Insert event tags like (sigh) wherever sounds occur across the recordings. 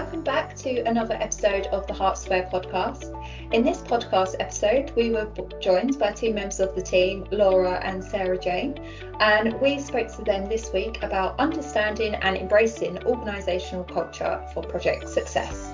Welcome back to another episode of the Hart Square podcast. In this podcast episode, we were joined by two members of the team, Laura and Sarah Jane, and we spoke to them this week about understanding and embracing organisational culture for project success.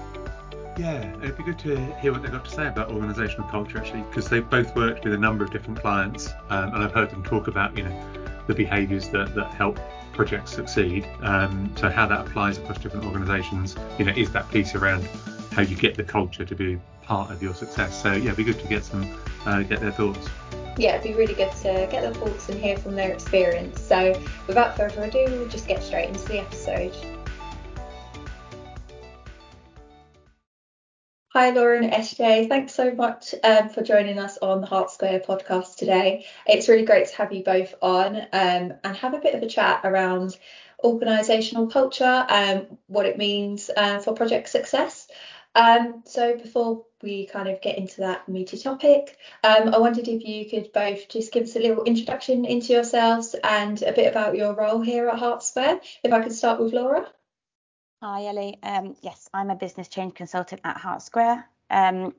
Yeah, it'd be good to hear what they've got to say about organisational culture actually, because they've both worked with a number of different clients, um, and I've heard them talk about you know the behaviours that that help projects succeed. Um, so how that applies across different organisations, you know, is that piece around how you get the culture to be part of your success. So yeah, it'd be good to get some uh, get their thoughts. Yeah, it'd be really good to get their thoughts and hear from their experience. So without further ado, we'll just get straight into the episode. Hi, Laura and SJ. Thanks so much um, for joining us on the Hart Square podcast today. It's really great to have you both on um, and have a bit of a chat around organisational culture and um, what it means uh, for project success. Um, so before we kind of get into that meaty topic, um, I wondered if you could both just give us a little introduction into yourselves and a bit about your role here at Hart Square. If I could start with Laura. Hi, Ellie. Um, yes, I'm a business change consultant at Hart Square. Um,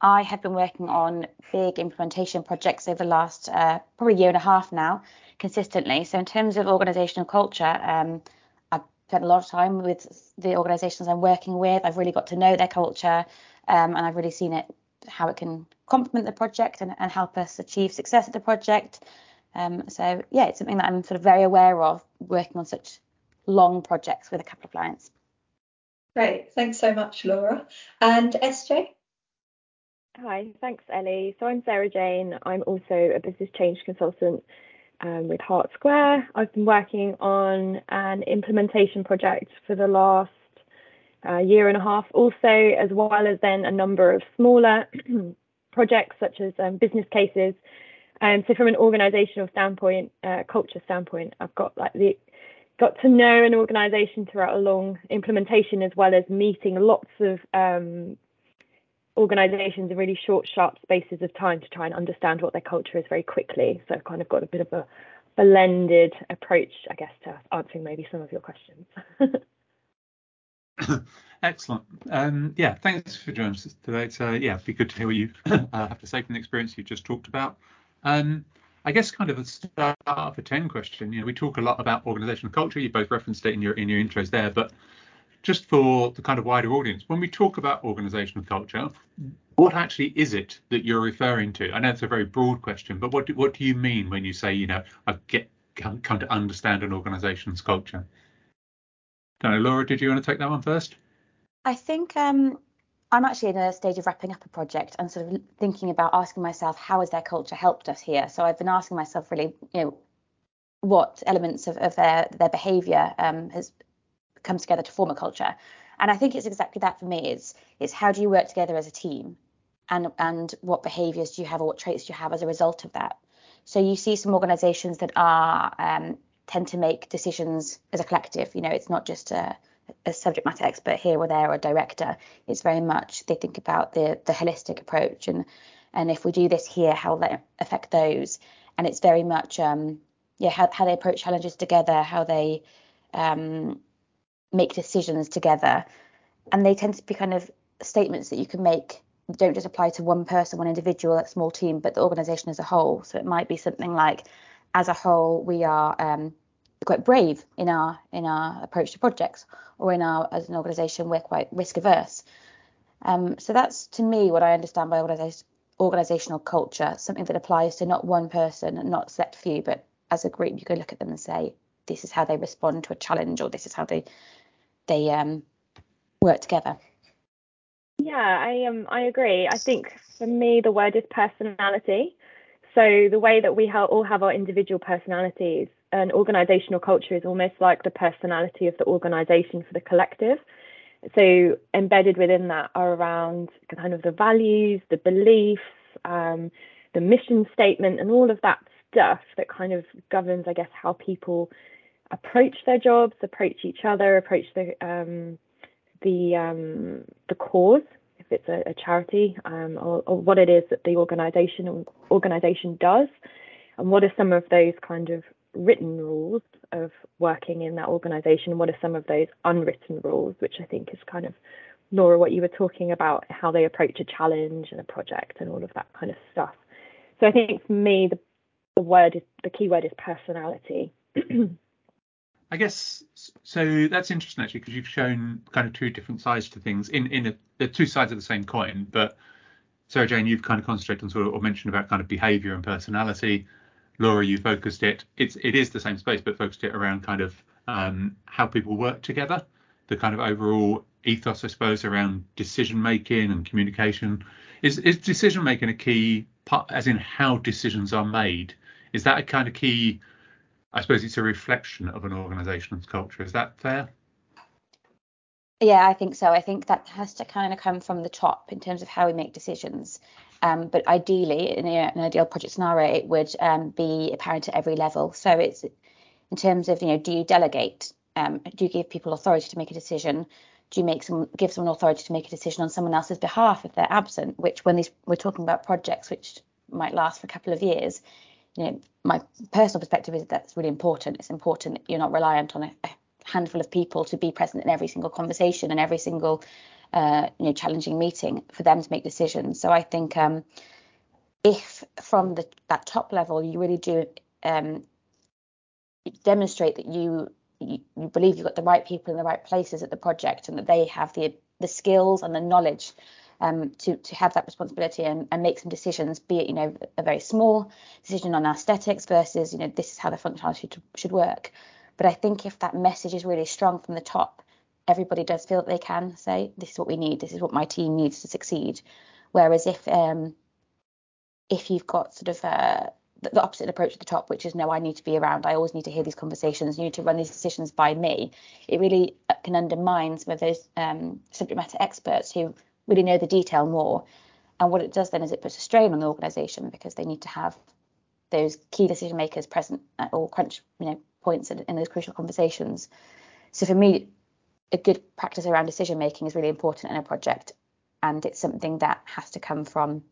I have been working on big implementation projects over the last uh, probably year and a half now, consistently. So, in terms of organisational culture, um, I've spent a lot of time with the organisations I'm working with. I've really got to know their culture, um, and I've really seen it how it can complement the project and, and help us achieve success at the project. Um, so, yeah, it's something that I'm sort of very aware of working on such long projects with a couple of clients. Great. Thanks so much, Laura. And SJ? Hi, thanks, Ellie. So I'm Sarah Jane. I'm also a business change consultant um, with Hart Square. I've been working on an implementation project for the last uh, year and a half, also, as well as then a number of smaller (clears throat) projects such as um, business cases. And um, so, from an organizational standpoint, uh, culture standpoint, I've got like the got to know an organization throughout a long implementation as well as meeting lots of um, organizations in really short, sharp spaces of time to try and understand what their culture is very quickly. So I've kind of got a bit of a blended approach, I guess, to answering maybe some of your questions. (laughs) Excellent. Um, yeah, thanks for joining us today. It's, uh, yeah, it'd be good to hear what you (laughs) uh, have to say from the experience you just talked about. Um, I guess kind of a start of a 10 question. You know, we talk a lot about organizational culture. You both referenced it in your in your intros there, but just for the kind of wider audience, when we talk about organizational culture, what actually is it that you're referring to? I know it's a very broad question, but what do, what do you mean when you say, you know, I get come to understand an organization's culture? Don't know, Laura, did you want to take that one first? I think um, I'm actually in a stage of wrapping up a project and sort of thinking about asking myself how has their culture helped us here. So I've been asking myself really, you know, what elements of, of their their behaviour um, has come together to form a culture. And I think it's exactly that for me. It's it's how do you work together as a team, and and what behaviours do you have or what traits do you have as a result of that. So you see some organisations that are um, tend to make decisions as a collective. You know, it's not just a a subject matter expert here or there or a director. It's very much they think about the the holistic approach and and if we do this here, how will that affect those? And it's very much um, yeah how, how they approach challenges together, how they um, make decisions together, and they tend to be kind of statements that you can make don't just apply to one person, one individual, a small team, but the organisation as a whole. So it might be something like, as a whole, we are um, quite brave in our in our approach to projects, or in our as an organisation we're quite risk averse. Um, so that's to me what I understand by organisational culture, something that applies to not one person and not select few, but as a group you can look at them and say this is how they respond to a challenge, or this is how they they um, work together. Yeah, I um I agree. I think for me the word is personality. So the way that we all have our individual personalities an organizational culture is almost like the personality of the organization for the collective. So embedded within that are around kind of the values, the beliefs, um, the mission statement, and all of that stuff that kind of governs, I guess, how people approach their jobs, approach each other, approach the um, the um, the cause, if it's a, a charity, um, or, or, what it is that the organization organization does, and what are some of those kind of written rules of working in that organisation? What are some of those unwritten rules, which I think is kind of Laura, what you were talking about, how they approach a challenge and a project and all of that kind of stuff. So I think for me, the, the word is the key word is personality. (clears throat) I guess so. That's interesting actually, because you've shown kind of two different sides to things in in a, the two sides of the same coin. But Sarah Jane, you've kind of concentrated on sort of or mentioned about kind of behaviour and personality. Laura, you focused it. It's it is the same space, but focused it around kind of um, how people work together, the kind of overall ethos, I suppose, around decision making and communication. Is is decision making a key part, as in how decisions are made? Is that a kind of key? I suppose it's a reflection of an organisation's culture. Is that fair? Yeah, I think so. I think that has to kind of come from the top in terms of how we make decisions. Um, but ideally, in, an ideal project scenario, it would um, be apparent at every level. So it's in terms of, you know, do you delegate? Um, do you give people authority to make a decision? Do you make some give someone authority to make a decision on someone else's behalf if they're absent? Which, when these we're talking about projects which might last for a couple of years, you know, my personal perspective is that that's really important. It's important that you're not reliant on a, a handful of people to be present in every single conversation and every single uh, you know challenging meeting for them to make decisions. So I think um, if from the that top level you really do um, demonstrate that you, you, you believe you've got the right people in the right places at the project and that they have the the skills and the knowledge um, to to have that responsibility and, and make some decisions, be it you know a very small decision on aesthetics versus you know this is how the functionality should, should work. But I think if that message is really strong from the top, everybody does feel that they can say, this is what we need, this is what my team needs to succeed. Whereas if um, if you've got sort of uh, the opposite approach at the top, which is no, I need to be around. I always need to hear these conversations. You need to run these decisions by me. It really uh, can undermine some of those um, subject matter experts who really know the detail more. And what it does then is it puts a strain on the organisation because they need to have those key decision makers present at all crunch you know points in, in those crucial conversations. So for me, a good practice around decision making is really important in a project, and it's something that has to come from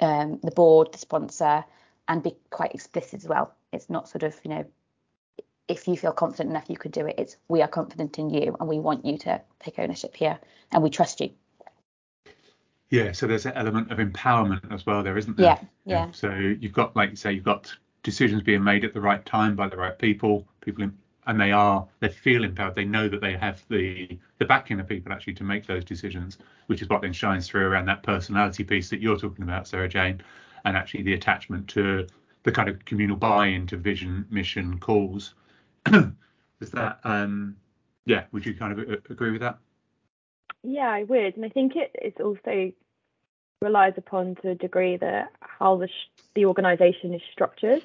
um, the board, the sponsor, and be quite explicit as well. It's not sort of you know if you feel confident enough you could do it. It's we are confident in you and we want you to take ownership here and we trust you. Yeah, so there's an element of empowerment as well there, isn't there? Yeah, yeah. So you've got, like you say, you've got decisions being made at the right time by the right people, people in, and they are they feel empowered. They know that they have the the backing of people actually to make those decisions, which is what then shines through around that personality piece that you're talking about, Sarah Jane, and actually the attachment to the kind of communal buy-in to vision, mission, cause. (clears throat) is that um yeah? Would you kind of agree with that? Yeah, I would, and I think it it's also relies upon to a degree that how the sh- the organisation is structured,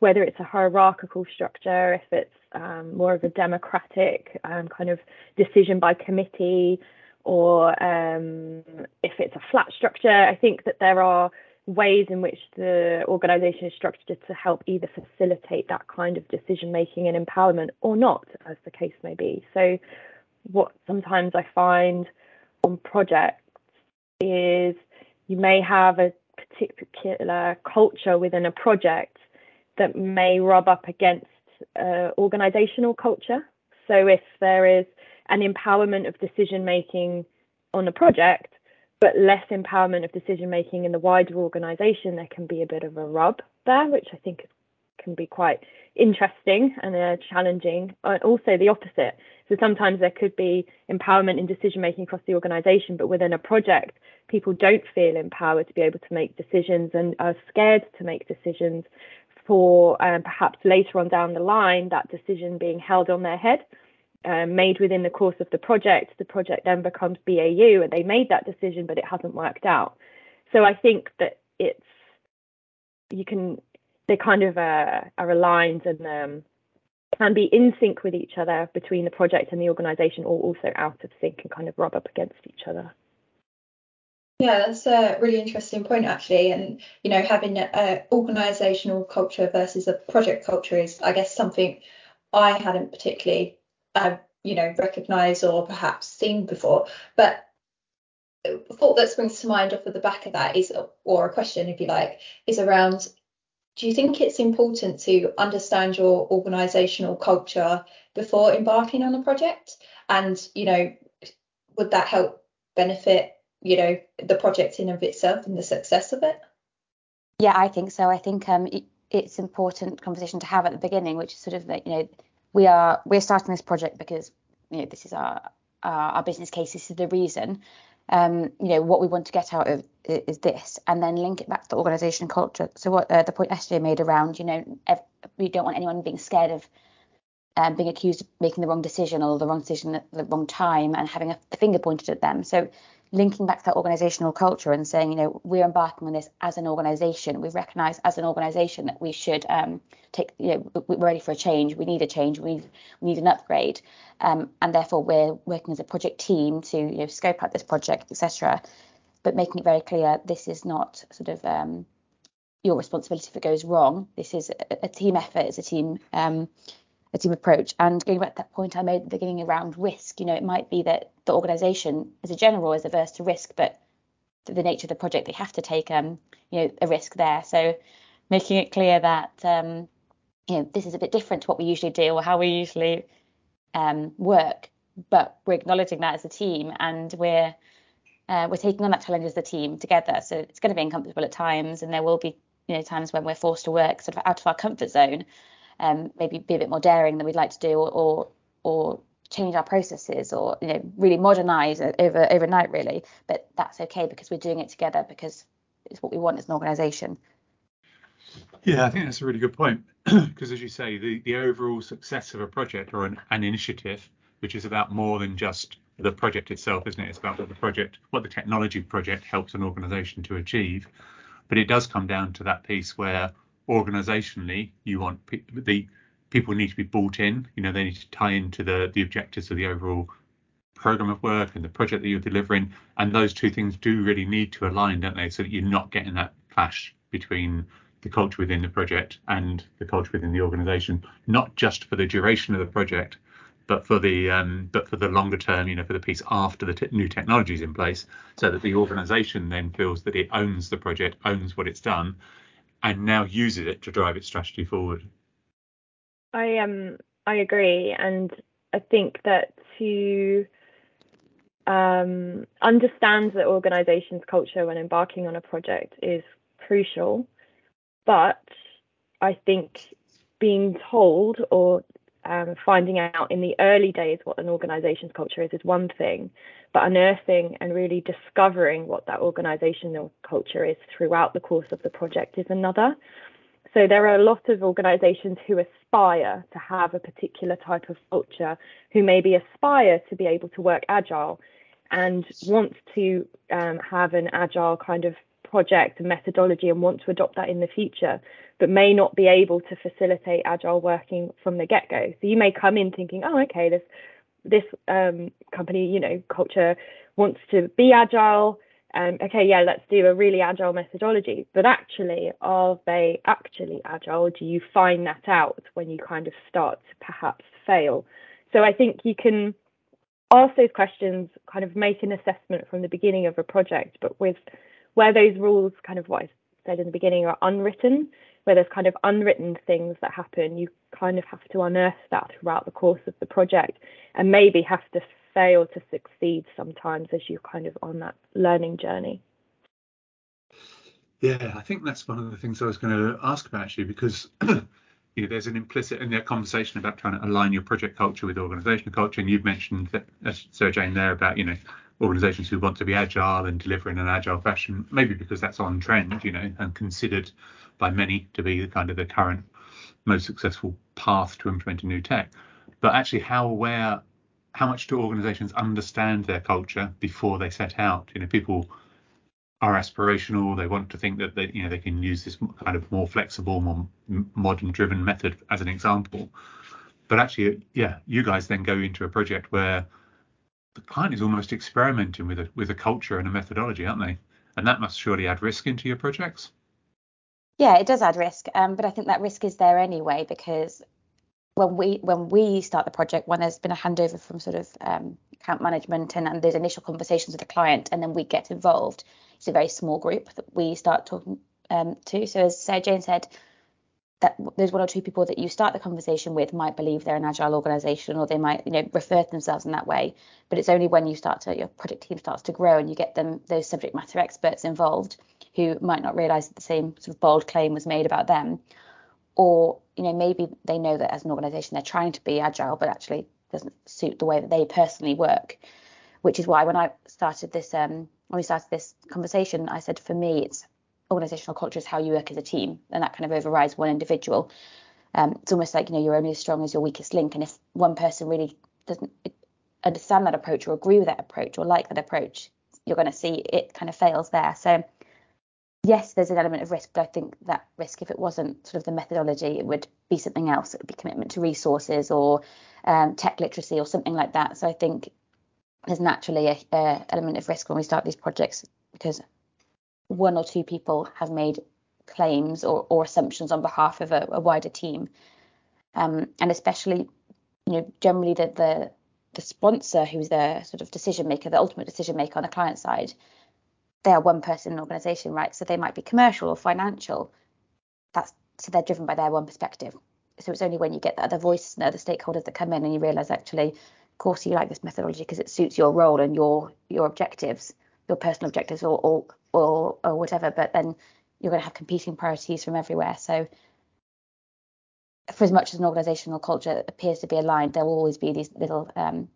whether it's a hierarchical structure, if it's um, more of a democratic um, kind of decision by committee, or um, if it's a flat structure. I think that there are ways in which the organisation is structured to help either facilitate that kind of decision making and empowerment or not, as the case may be. So, what sometimes I find on projects is you may have a particular culture within a project that may rub up against uh, organizational culture. So if there is an empowerment of decision making on a project, but less empowerment of decision making in the wider organization, there can be a bit of a rub there, which I think can be quite interesting and uh, challenging. And also the opposite. So sometimes there could be empowerment in decision making across the organization, but within a project, people don't feel empowered to be able to make decisions and are scared to make decisions for um, perhaps later on down the line that decision being held on their head. Um, made within the course of the project, the project then becomes BAU, and they made that decision, but it hasn't worked out. So I think that it's you can they kind of uh, are aligned and um, can be in sync with each other between the project and the organisation, or also out of sync and kind of rub up against each other. Yeah, that's a really interesting point actually. And you know, having an organisational culture versus a project culture is, I guess, something I hadn't particularly, uh, you know, recognised or perhaps seen before. But a thought that springs to mind off of the back of that is, or a question, if you like, is around do you think it's important to understand your organisational culture before embarking on a project? And you know, would that help benefit you know the project in of itself and the success of it? Yeah, I think so. I think um, it, it's important conversation to have at the beginning, which is sort of like you know we are we're starting this project because you know this is our our, our business case. This is the reason. Um, you know what we want to get out of is this, and then link it back to the organisation culture. So what uh, the point SJ made around, you know, ev- we don't want anyone being scared of um, being accused of making the wrong decision or the wrong decision at the wrong time and having a finger pointed at them. So linking back to that organizational culture and saying, you know, we're embarking on this as an organization. We recognise as an organization that we should um, take, you know, we're ready for a change. We need a change. We need, we need an upgrade, um, and therefore we're working as a project team to, you know, scope out this project, etc. But making it very clear this is not sort of um, your responsibility if it goes wrong. This is a, a team effort. It's a team. A team approach. And going back to that point I made at the beginning around risk, you know, it might be that the organisation as a general is averse to risk, but the nature of the project, they have to take um, you know, a risk there. So making it clear that um, you know, this is a bit different to what we usually do or how we usually um, work, but we're acknowledging that as a team and we're uh, we're taking on that challenge as a team together. So it's going to be uncomfortable at times, and there will be you know times when we're forced to work sort of out of our comfort zone um, maybe be a bit more daring than we'd like to do, or, or, or change our processes, or you know, really modernise over overnight, really. But that's okay because we're doing it together because it's what we want as an organisation. Yeah, I think that's a really good point (clears throat) because, as you say, the, the overall success of a project or an, an initiative, which is about more than just the project itself, isn't it? It's about what the project, what the technology project helps an organisation to achieve. But it does come down to that piece where organizationally you want pe- the people need to be bought in you know they need to tie into the the objectives of the overall program of work and the project that you're delivering and those two things do really need to align don't they? So that you're not getting that clash between the culture within the project and the culture within the organization not just for the duration of the project but for the um, but for the longer term you know for the piece after the new technology is in place so that the organization then feels that it owns the project owns what it's done and now uses it to drive its strategy forward. I um I agree, and I think that to um, understand the organization's culture when embarking on a project is crucial, but I think being told or um, finding out in the early days what an organization's culture is is one thing, but unearthing and really discovering what that organizational culture is throughout the course of the project is another. So there are a lot of organizations who aspire to have a particular type of culture, who maybe aspire to be able to work agile and want to um, have an agile kind of project and methodology and want to adopt that in the future, but may not be able to facilitate agile working from the get go. So you may come in thinking, oh, okay, this this um, company, you know, culture wants to be agile. Um, okay, yeah, let's do a really agile methodology. But actually, are they actually agile? Do you find that out when you kind of start to perhaps fail? So I think you can ask those questions, kind of make an assessment from the beginning of a project, but with where those rules, kind of what I said in the beginning, are unwritten, where there's kind of unwritten things that happen, you kind of have to unearth that throughout the course of the project and maybe have to fail to succeed sometimes as you're kind of on that learning journey. Yeah, I think that's one of the things I was going to ask about actually, because (clears throat) you know, there's an implicit in that conversation about trying to align your project culture with organizational culture, and you've mentioned that, as Sarah Jane there, about you know organizations who want to be agile and deliver in an agile fashion, maybe because that's on trend, you know, and considered by many to be the kind of the current most successful path to implementing new tech. But actually, how aware, how much do organizations understand their culture before they set out? You know, people are aspirational. They want to think that they, you know, they can use this kind of more flexible, more modern driven method as an example. But actually, yeah, you guys then go into a project where the client is almost experimenting with a with a culture and a methodology, aren't they? And that must surely add risk into your projects. Yeah, it does add risk, um, but I think that risk is there anyway because when we when we start the project, when there's been a handover from sort of um, account management and, and there's initial conversations with the client, and then we get involved, it's a very small group that we start talking um, to. So as Sarah Jane said, that there's one or two people that you start the conversation with might believe they're an agile organization or they might you know refer to themselves in that way but it's only when you start to your project team starts to grow and you get them those subject matter experts involved who might not realize that the same sort of bold claim was made about them. Or you know maybe they know that as an organization they're trying to be agile but actually doesn't suit the way that they personally work which is why when i started this um when we started this conversation i said for me it's organizational culture is how you work as a team, and that kind of overrides one individual. Um, it's almost like you know you're only as strong as your weakest link, and if one person really doesn't understand that approach or agree with that approach or like that approach, you're going to see it kind of fails there. So yes, there's an element of risk, but I think that risk, if it wasn't sort of the methodology, it would be something else. It would be commitment to resources or um, tech literacy or something like that. So I think there's naturally a, a element of risk when we start these projects because one or two people have made claims or, or assumptions on behalf of a, a wider team. Um, and especially, you know, generally the, the the sponsor who's the sort of decision maker, the ultimate decision maker on the client side, they are one person in an organization, right? So they might be commercial or financial. That's so they're driven by their one perspective. So it's only when you get the other voice and other stakeholders that come in and you realize actually, of course, you like this methodology because it suits your role and your your objectives, your personal objectives, or, or or or whatever but then you're going to have competing priorities from everywhere. So for as much as an organizational culture appears to be aligned there will always be these little um,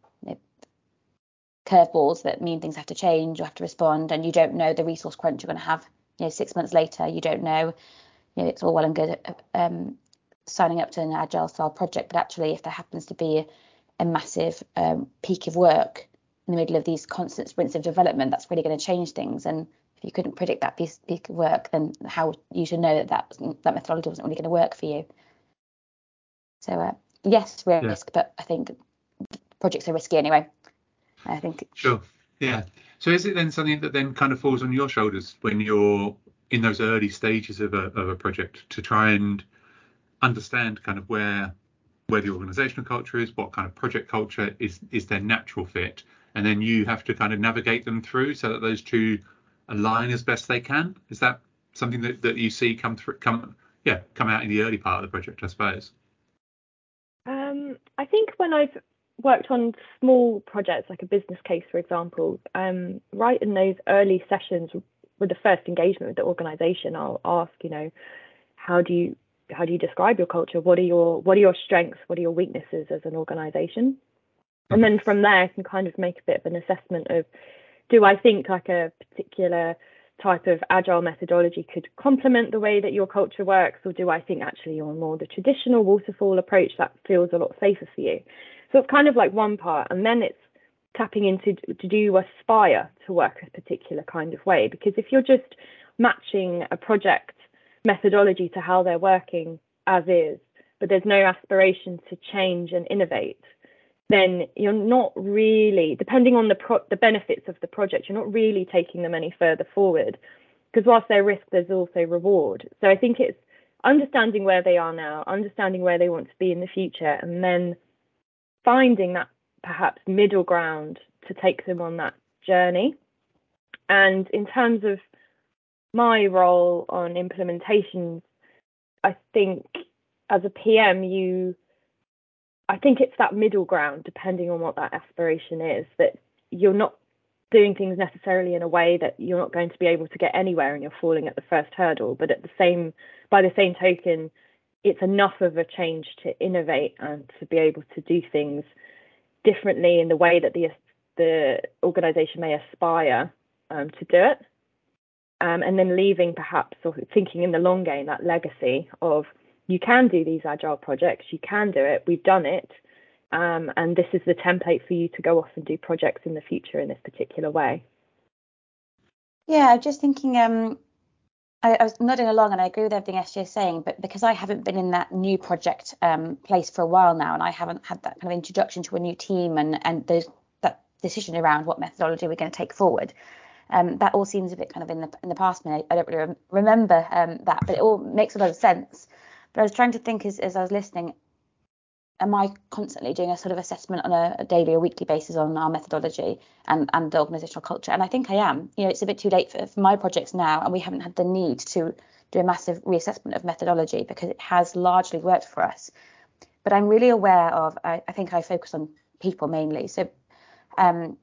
curveballs that mean things have to change you have to respond and you don't know the resource crunch you're going to have you know six months later. You don't know you know it's all well and good um, signing up to an agile style project but actually if there happens to be a, a massive um, peak of work in the middle of these constant sprints of development that's really going to change things. And if you couldn't predict that piece, piece of work, then how you should know that that, that methodology wasn't really going to work for you. So uh, yes, we're at risk, yeah. but I think projects are risky anyway. I think. Sure. Yeah. So is it then something that then kind of falls on your shoulders when you're in those early stages of a, of a project to try and understand kind of where where the organizational culture is, what kind of project culture is is their natural fit, and then you have to kind of navigate them through so that those two align as best they can? Is that something that, that you see come through come yeah come out in the early part of the project, I suppose? Um, I think when I've worked on small projects like a business case, for example, um, right in those early sessions with the first engagement with the organisation, I'll ask, you know, how do you how do you describe your culture? What are your what are your strengths? What are your weaknesses as an organisation? And then from there, I can kind of make a bit of an assessment of do I think like a particular type of agile methodology could complement the way that your culture works, or do I think actually you're more the traditional waterfall approach that feels a lot safer for you? So it's kind of like one part, and then it's tapping into to do you aspire to work a particular kind of way? Because if you're just matching a project methodology to how they're working as is, but there's no aspiration to change and innovate, then you're not really, depending on the pro- the benefits of the project, you're not really taking them any further forward. Because whilst there's risk, there's also reward. So I think it's understanding where they are now, understanding where they want to be in the future, and then finding that perhaps middle ground to take them on that journey. And in terms of my role on implementations, I think as a PM, you I think it's that middle ground, depending on what that aspiration is, that you're not doing things necessarily in a way that you're not going to be able to get anywhere and you're falling at the first hurdle. But at the same, by the same token, it's enough of a change to innovate and to be able to do things differently in the way that the the organization may aspire um, to do it. Um, and then leaving perhaps or thinking in the long game that legacy of you can do these agile projects, you can do it, we've done it. Um, and this is the template for you to go off and do projects in the future in this particular way. Yeah, I'm just thinking, um, I, I, was nodding along and I agree with everything SJ is saying, but because I haven't been in that new project um, place for a while now and I haven't had that kind of introduction to a new team and, and those, that decision around what methodology we're going to take forward, um, that all seems a bit kind of in the in the past. I, I don't really remember um, that, but it all makes a lot of sense. But I was trying to think as, as I was listening, am I constantly doing a sort of assessment on a, a, daily or weekly basis on our methodology and, and the organizational culture? And I think I am. You know, it's a bit too late for, for my projects now, and we haven't had the need to do a massive reassessment of methodology because it has largely worked for us. But I'm really aware of, I, I think I focus on people mainly. So um,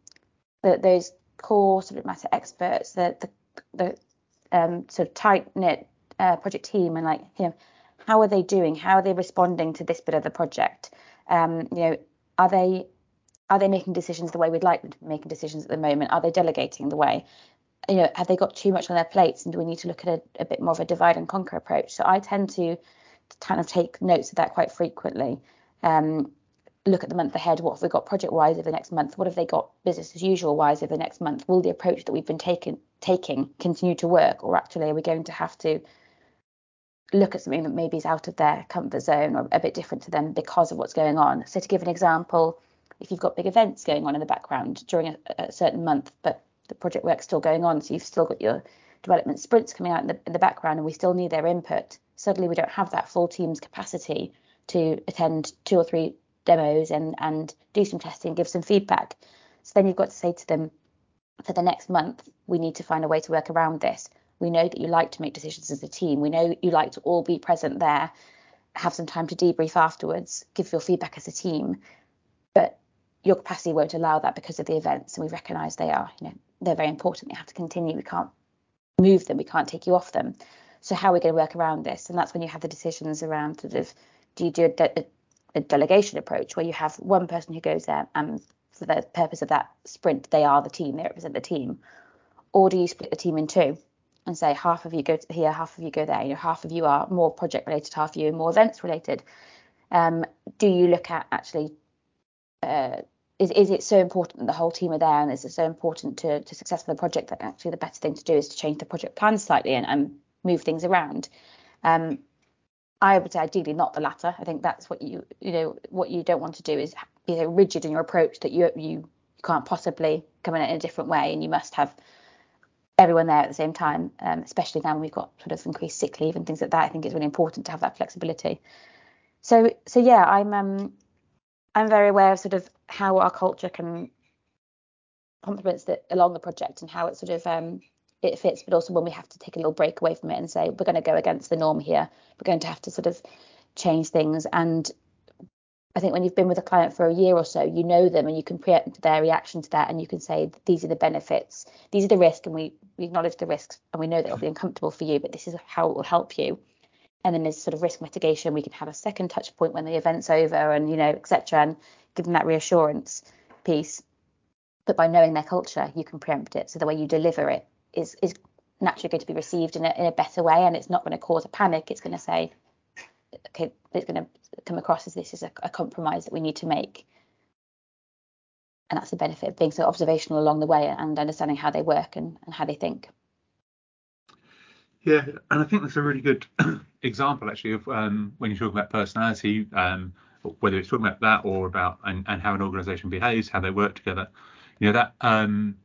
the, those core subject matter experts, the, the, the um, sort of tight knit uh, project team, and like, you know, how are they doing? How are they responding to this bit of the project? Um, you know, are they are they making decisions the way we'd like them to be making decisions at the moment? Are they delegating the way? You know, have they got too much on their plates, and do we need to look at a, a bit more of a divide and conquer approach? So I tend to, kind of take notes of that quite frequently. Um, look at the month ahead. What have we got project wise over the next month? What have they got business as usual wise over the next month? Will the approach that we've been taking taking continue to work, or actually are we going to have to look at something that maybe is out of their comfort zone or a bit different to them because of what's going on? So to give an example, if you've got big events going on in the background during a, a certain month, but the project work's still going on, so you've still got your development sprints coming out in the, in the background, and we still need their input. Suddenly, we don't have that full team's capacity to attend two or three demos and and do some testing, give some feedback. So then you've got to say to them, for the next month, we need to find a way to work around this. We know that you like to make decisions as a team. We know you like to all be present there, have some time to debrief afterwards, give your feedback as a team. But your capacity won't allow that because of the events, and we recognise they are, you know, they're very important. They have to continue. We can't move them. We can't take you off them. So how are we going to work around this? And that's when you have the decisions around sort of do you do a, de- a delegation approach where you have one person who goes there and for the purpose of that sprint they are the team, they represent the team, or do you split the team in two? And say half of you go here, half of you go there. You know, half of you are more project related, half of you are more events related. Um, do you look at actually uh, is, is it so important that the whole team are there and is it so important to, to success of the project that actually the better thing to do is to change the project plan slightly and, and move things around um, I would say ideally not the latter. I think that's what you you know what you don't want to do is be so rigid in your approach that you you can't possibly come in in a different way and you must have everyone there at the same time, um, especially now when we've got sort of increased sick leave and things like that. I think it's really important to have that flexibility. So so yeah, I'm um I'm very aware of sort of how our culture can complements that along the project and how it sort of um, it fits, but also when we have to take a little break away from it and say we're going to go against the norm here, we're going to have to sort of change things. And I think when you've been with a client for a year or so, you know them and you can preempt their reaction to that, and you can say these are the benefits, these are the risks, and we, we acknowledge the risks, and we know that it'll be uncomfortable for you, but this is how it will help you and then there's sort of risk mitigation. We can have a second touch point when the event's over, and you know, etc. And give them that reassurance piece. But by knowing their culture, you can preempt it. So the way you deliver it is is naturally going to be received in a in a better way, and it's not going to cause a panic. It's going to say, okay, it's going to come across as this is a, a compromise that we need to make. And that's the benefit of being so observational along the way and understanding how they work and, and how they think. Yeah, and I think that's a really good (clears throat) example actually of um, when you talk about personality, um, whether it's talking about that or about and, and how an organisation behaves, how they work together. You know that um,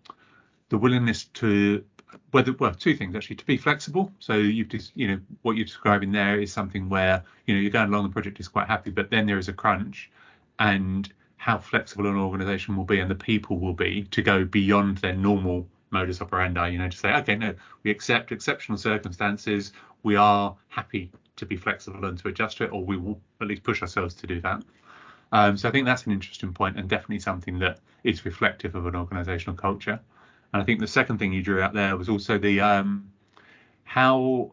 the willingness to whether well two things actually to be flexible. So you've just you know what you're describing there is something where you know you're going along the project is quite happy, but then there is a crunch, and how flexible an organisation will be and the people will be to go beyond their normal modus operandi, you know, to say, okay, no, we accept exceptional circumstances. We are happy to be flexible and to adjust to it, or we will at least push ourselves to do that. Um, so I think that's an interesting point and definitely something that is reflective of an organisational culture. And I think the second thing you drew out there was also the um, how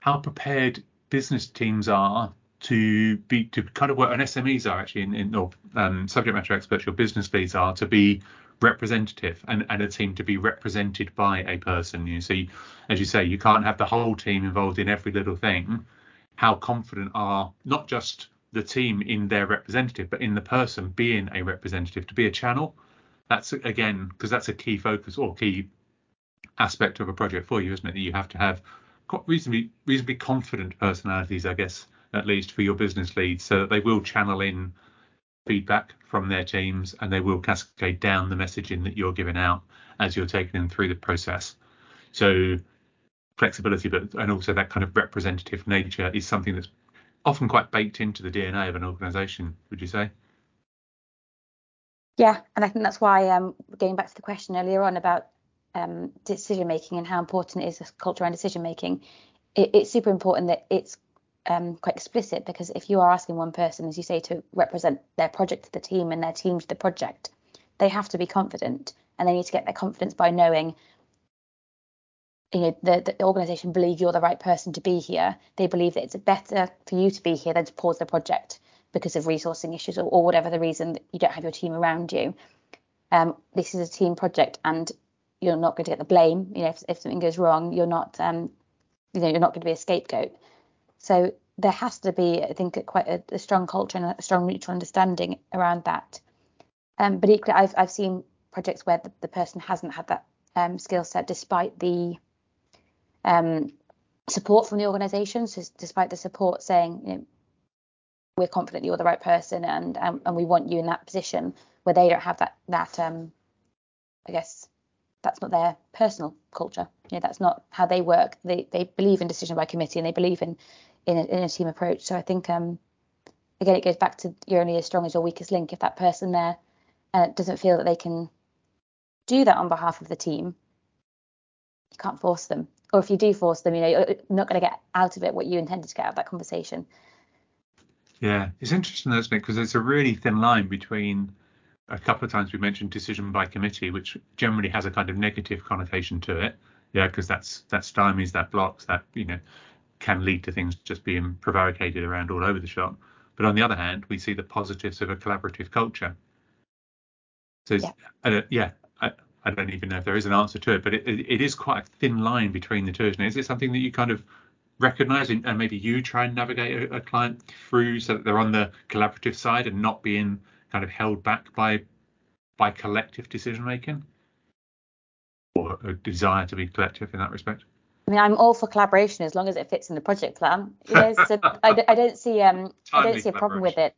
how prepared business teams are to be to kind of work and SMEs are actually in, in or um, subject matter experts, your business leads are to be representative and, and a team to be represented by a person. You see, as you say, you can't have the whole team involved in every little thing. How confident are not just the team in their representative, but in the person being a representative to be a channel? That's again because that's a key focus or key aspect of a project for you, isn't it? That you have to have reasonably reasonably confident personalities, I guess, at least for your business leads, so that they will channel in feedback from their teams and they will cascade down the messaging that you're giving out as you're taking them through the process. So flexibility, but and also that kind of representative nature is something that's often quite baked into the DNA of an organisation. Would you say? Yeah, and I think that's why um, going back to the question earlier on about um, decision making and how important it is culture and decision making. it, it's super important that it's um, quite explicit because if you are asking one person, as you say, to represent their project to the team and their team to the project, they have to be confident and they need to get their confidence by knowing you know the, the organization believe you're the right person to be here they believe that it's better for you to be here than to pause the project because of resourcing issues or, or whatever the reason you don't have your team around you. Um, this is a team project and you're not going to get the blame. You know if, if something goes wrong you're not um, you know you're not going to be a scapegoat. So there has to be i think quite a, a strong culture and a strong mutual understanding around that. Um, but equally i've, I've seen projects where the, the person hasn't had that um, skill set despite the um, support from the organisation. So despite the support saying, you know, we're confident you're the right person and um, and we want you in that position, where they don't have that that um, I guess that's not their personal culture. You know, that's not how they work. They they believe in decision by committee and they believe in in a, in a team approach. So I think um, again it goes back to you're only as strong as your weakest link. If that person there uh, doesn't feel that they can do that on behalf of the team, you can't force them or if you do force them, you know, you're not going to get out of it what you intended to get out of that conversation. Yeah, it's interesting, isn't it? Because there's a really thin line between a couple of times we mentioned decision by committee, which generally has a kind of negative connotation to it. Yeah, because that's that stymies, that blocks, that you know can lead to things just being prevaricated around all over the shop. But on the other hand, we see the positives of a collaborative culture. So yeah, uh, yeah I, I don't even know if there is an answer to it, but it, it, it is quite a thin line between the two. Is it something that you kind of recognize and maybe you try and navigate a, a, client through so that they're on the collaborative side and not being kind of held back by by collective decision making or a desire to be collective in that respect? I mean, I'm all for collaboration as long as it fits in the project plan. Know, so I, I don't see um I don't see a problem with it.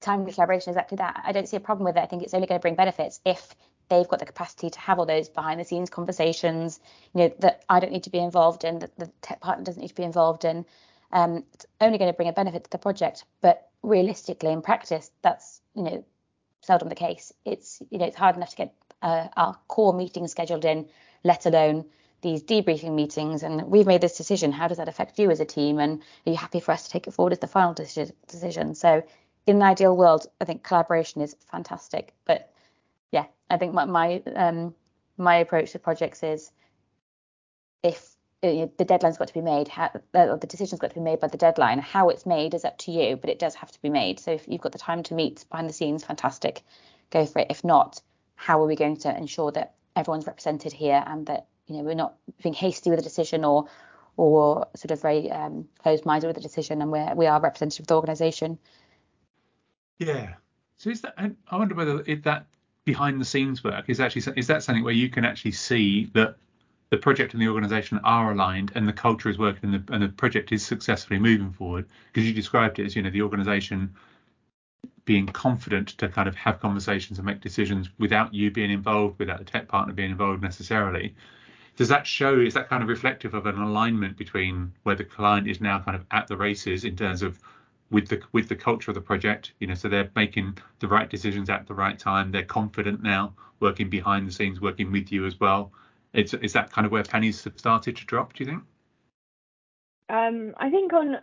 Timely collaboration, is exactly that. I don't see a problem with it. I think it's only going to bring benefits if they've got the capacity to have all those behind the scenes conversations, you know, that I don't need to be involved in, that the tech partner doesn't need to be involved in. Um, it's only going to bring a benefit to the project, but realistically, in practice, that's you know seldom the case. It's you know it's hard enough to get uh, our core meetings scheduled in, let alone these debriefing meetings. And we've made this decision. How does that affect you as a team? And are you happy for us to take it forward as the final decision? So in an ideal world, I think collaboration is fantastic, but I think my my um my approach to projects is if uh, the deadline's got to be made, how, uh, the decision's got to be made by the deadline. How it's made is up to you, but it does have to be made. So if you've got the time to meet behind the scenes, fantastic, go for it. If not, how are we going to ensure that everyone's represented here and that you know we're not being hasty with a decision or or sort of very um, closed-minded with a decision, and we're we are representative of the organisation. Yeah. So is that? I wonder whether that behind the scenes work is actually is that something where you can actually see that the project and the organization are aligned and the culture is working and the, and the project is successfully moving forward? Because you described it as you know the organization being confident to kind of have conversations and make decisions without you being involved without the tech partner being involved necessarily. Does that show is that kind of reflective of an alignment between where the client is now kind of at the races in terms of with the with the culture of the project. You know, so they're making the right decisions at the right time. They're confident now, working behind the scenes, working with you as well. It's is that kind of where pennies have started to drop? Do you think? Um, I think on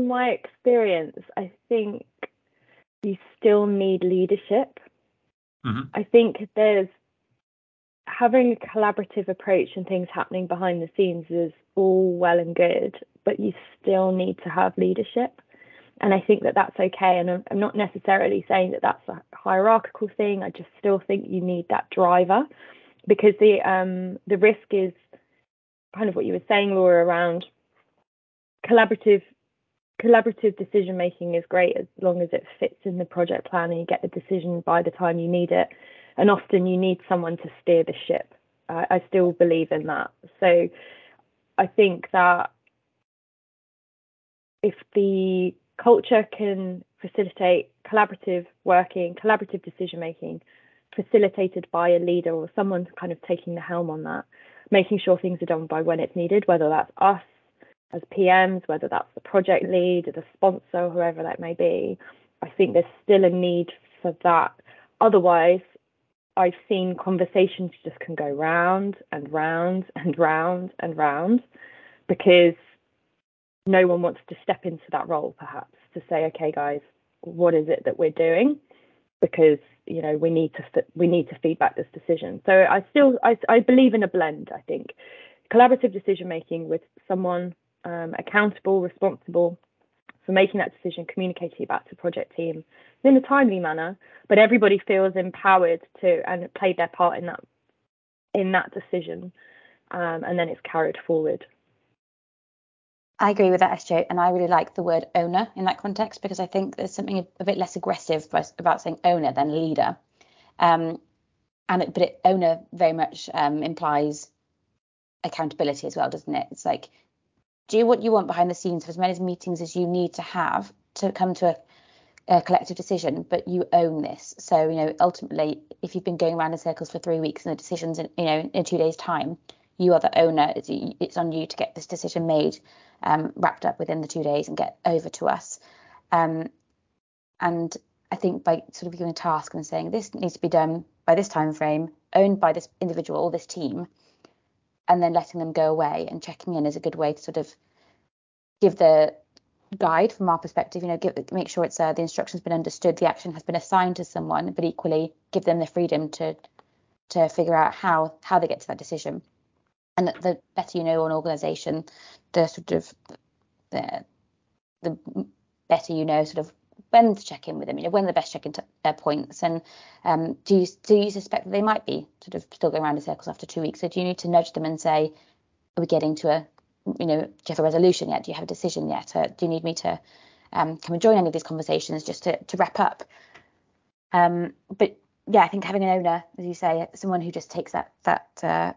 my experience, I think you still need leadership. Mm-hmm. I think there's having a collaborative approach and things happening behind the scenes is all well and good, but you still need to have leadership and I think that that's okay. And I'm, I'm not necessarily saying that that's a hierarchical thing. I just still think you need that driver because the um, the risk is kind of what you were saying, Laura, around collaborative collaborative decision making is great as long as it fits in the project plan and you get the decision by the time you need it. And often you need someone to steer the ship. I, I still believe in that. So I think that if the culture can facilitate collaborative working, collaborative decision making, facilitated by a leader or someone kind of taking the helm on that, making sure things are done by when it's needed, whether that's us as PMs, whether that's the project lead the sponsor, whoever that may be. I think there's still a need for that. Otherwise, I've seen conversations just can go round and round and round and round because no one wants to step into that role, perhaps, to say, okay, guys, what is it that we're doing? Because you know we need to we need to feedback this decision. So I still I, I believe in a blend. I think collaborative decision making with someone um, accountable, responsible for making that decision, communicating it back to project team in a timely manner, but everybody feels empowered to and played their part in that in that decision, um, and then it's carried forward. I agree with that, SJ, and I really like the word owner in that context because I think there's something a bit less aggressive about saying owner than leader. Um, and it, but it, owner very much um, implies accountability as well, doesn't it? It's like do what you want behind the scenes for as many meetings as you need to have to come to a, a collective decision, but you own this. So you know ultimately, if you've been going around in circles for three weeks and the decision's in, you know in two days' time, you are the owner. It's, it's on you to get this decision made, um, wrapped up within the two days and get over to us. Um, and I think by sort of giving a task and saying this needs to be done by this time frame, owned by this individual or this team, and then letting them go away and checking in is a good way to sort of give the guide from our perspective you know give, make sure it's uh, the instruction's been understood the action has been assigned to someone but equally give them the freedom to to figure out how how they get to that decision and the better you know an organization the sort of the the better you know sort of when to check in with them, you know, when the best check-in t- uh, points, and um, do you do you suspect that they might be sort of still going around in circles after two weeks? So do you need to nudge them and say, are we getting to a, you know, do you have a resolution yet? Do you have a decision yet? Or do you need me to um, come and join any of these conversations just to, to wrap up? Um, but yeah, I think having an owner, as you say, someone who just takes that that uh,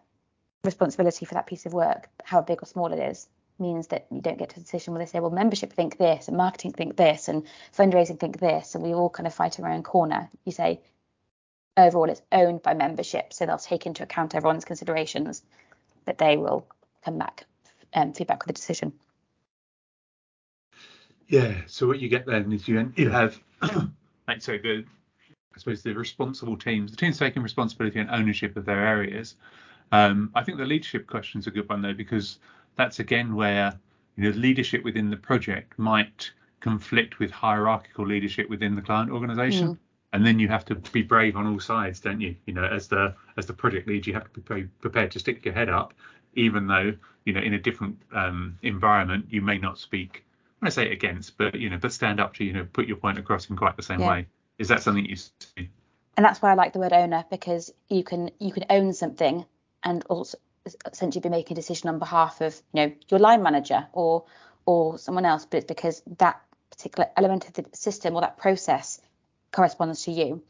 responsibility for that piece of work, how big or small it is, means that you don't get to a decision where they say, well, membership think this, and marketing think this, and fundraising think this, and we all kind of fight own corner. You say, overall, it's owned by membership, so they'll take into account everyone's considerations, but they will come back and um, feedback with a decision. Yeah. So what you get then is you you have, (coughs) like so the I suppose the responsible teams, the teams taking responsibility and ownership of their areas. Um, I think the leadership question is a good one though because that's again where you know leadership within the project might conflict with hierarchical leadership within the client organization. Mm. And then you have to be brave on all sides, don't you? You know, as the as the project lead, you have to be prepared to stick your head up, even though you know in a different um, environment you may not speak. I say against, but you know, but stand up to you know put your point across in quite the same yeah. way. Is that something you see? And that's why I like the word owner because you can you can own something and also essentially be making a decision on behalf of you know your line manager or or someone else, but it's because that particular element of the system or that process corresponds to you.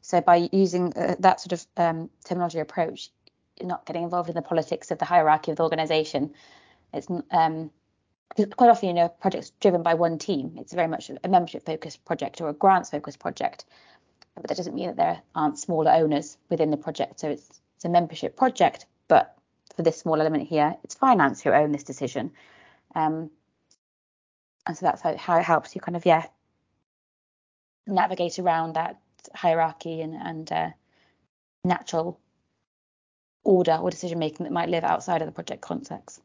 So by using uh, that sort of um, terminology approach, you're not getting involved in the politics of the hierarchy of the organisation. It's um, quite often, you know, projects driven by one team. It's very much a membership focused project or a grants focused project, but that doesn't mean that there aren't smaller owners within the project. So it's it's a membership project, but for this small element here, it's finance who own this decision. Um, and so that's how, how it helps you kind of, yeah, navigate around that hierarchy and, and uh, natural order or decision making that might live outside of the project context.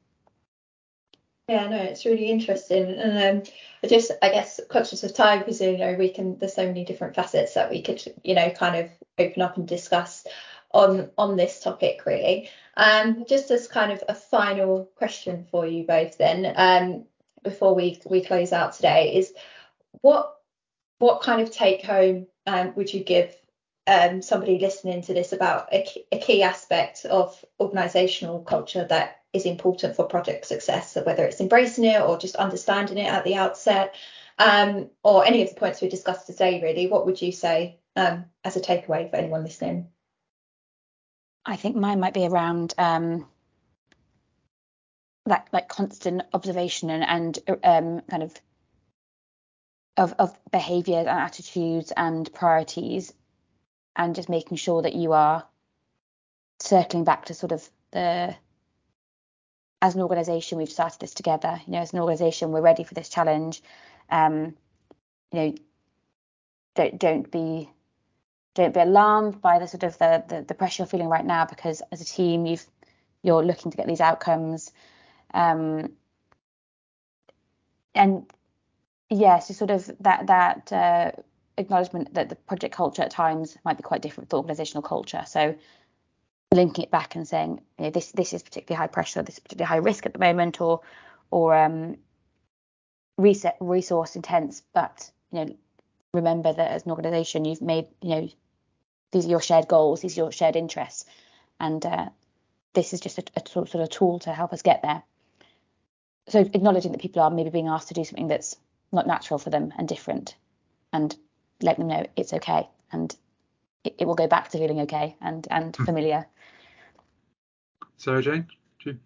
Yeah, no, it's really interesting, and um, I just, I guess, conscious of time because you know we can. There's so many different facets that we could, you know, kind of open up and discuss on on this topic really. Um, just as kind of a final question for you both then, um, before we we close out today, is what what kind of take home um, would you give um, somebody listening to this about a key, a key aspect of organisational culture that is important for project success, so whether it's embracing it or just understanding it at the outset, um, or any of the points we discussed today, really, what would you say um, as a takeaway for anyone listening? I think mine might be around um, that like constant observation and, and um, kind of of, of behaviors and attitudes and priorities and just making sure that you are circling back to sort of the as an organization we've started this together. You know as an organization we're ready for this challenge. Um you know don't don't be don't be alarmed by the sort of the, the, the pressure you're feeling right now because as a team you've you're looking to get these outcomes Um, and yeah, so sort of that that uh, acknowledgement that the project culture at times might be quite different from organizational culture. So linking it back and saying, you know, this this is particularly high pressure, this is particularly high risk at the moment, or or um, reset resource intense, but you know, remember that as an organization you've made, you know, these are your shared goals, these are your shared interests, and uh, this is just a, a sort of tool to help us get there. So acknowledging that people are maybe being asked to do something that's not natural for them and different, and let them know it's okay and it, it will go back to feeling okay and and hmm. familiar. Sarah Jane, you?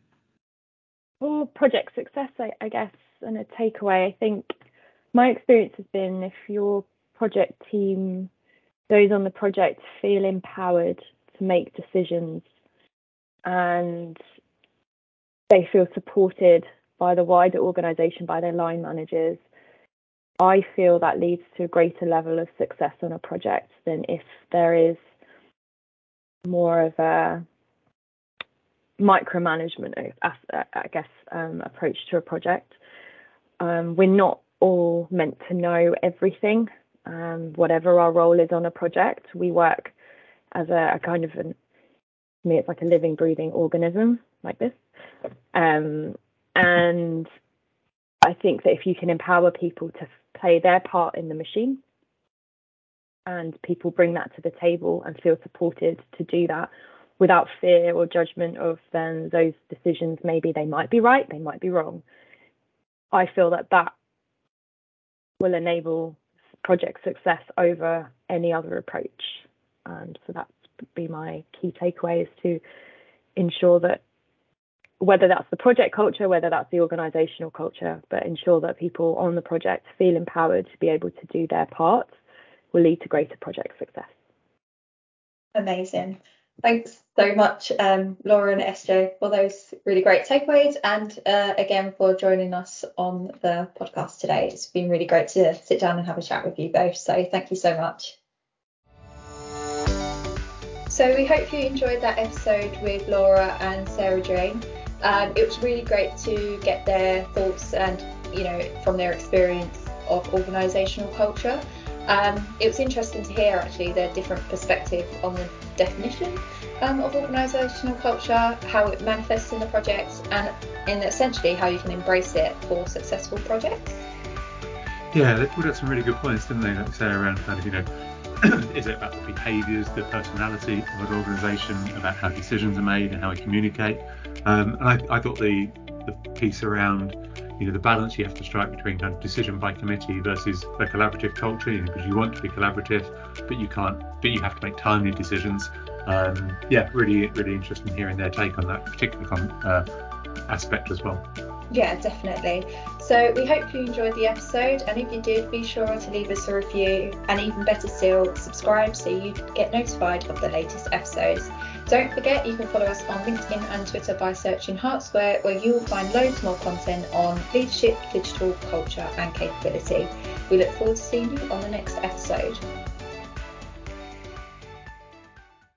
For project success, I, I guess, and a takeaway, I think my experience has been if your project team, those on the project feel empowered to make decisions and they feel supported by the wider organisation, by their line managers, I feel that leads to a greater level of success on a project than if there is more of a micromanagement, I guess, um, approach to a project. Um, we're not all meant to know everything, um, whatever our role is on a project. We work as a, a kind of an, me, it's like a living, breathing organism like this. Um, and I think that if you can empower people to play their part in the machine and people bring that to the table and feel supported to do that without fear or judgment of then those decisions maybe they might be right they might be wrong i feel that that will enable project success over any other approach and so that's be my key takeaway is to ensure that whether that's the project culture, whether that's the organizational culture, but ensure that people on the project feel empowered to be able to do their part will lead to greater project success. Amazing. Thanks so much, um, Laura and SJ, for those really great takeaways and uh, again for joining us on the podcast today. It's been really great to sit down and have a chat with you both. So thank you so much. So we hope you enjoyed that episode with Laura and Sarah Jane. Um, it was really great to get their thoughts and you know from their experience of organisational culture. Um, it was interesting to hear actually their different perspective on the definition um, of organisational culture, how it manifests in the project, and in essentially how you can embrace it for successful projects. Yeah, they put out some really good points, didn't they? Like say around kind of you know (clears throat) is it about the behaviours, the personality of an organisation, about how decisions are made and how we communicate? Um, and I, I, thought the the piece around you know the balance you have to strike between kind of decision by committee versus a collaborative culture, you know, because you want to be collaborative, but you can't, but you have to make timely decisions. Um, yeah, really, really interesting hearing their take on that particular uh, aspect as well. Yeah, definitely. So we hope you enjoyed the episode, and if you did, be sure to leave us a review, and even better still, subscribe so you get notified of the latest episodes. Don't forget you can follow us on LinkedIn and Twitter by searching Hart Square, where you will find loads more content on leadership, digital, culture, and capability. We look forward to seeing you on the next episode.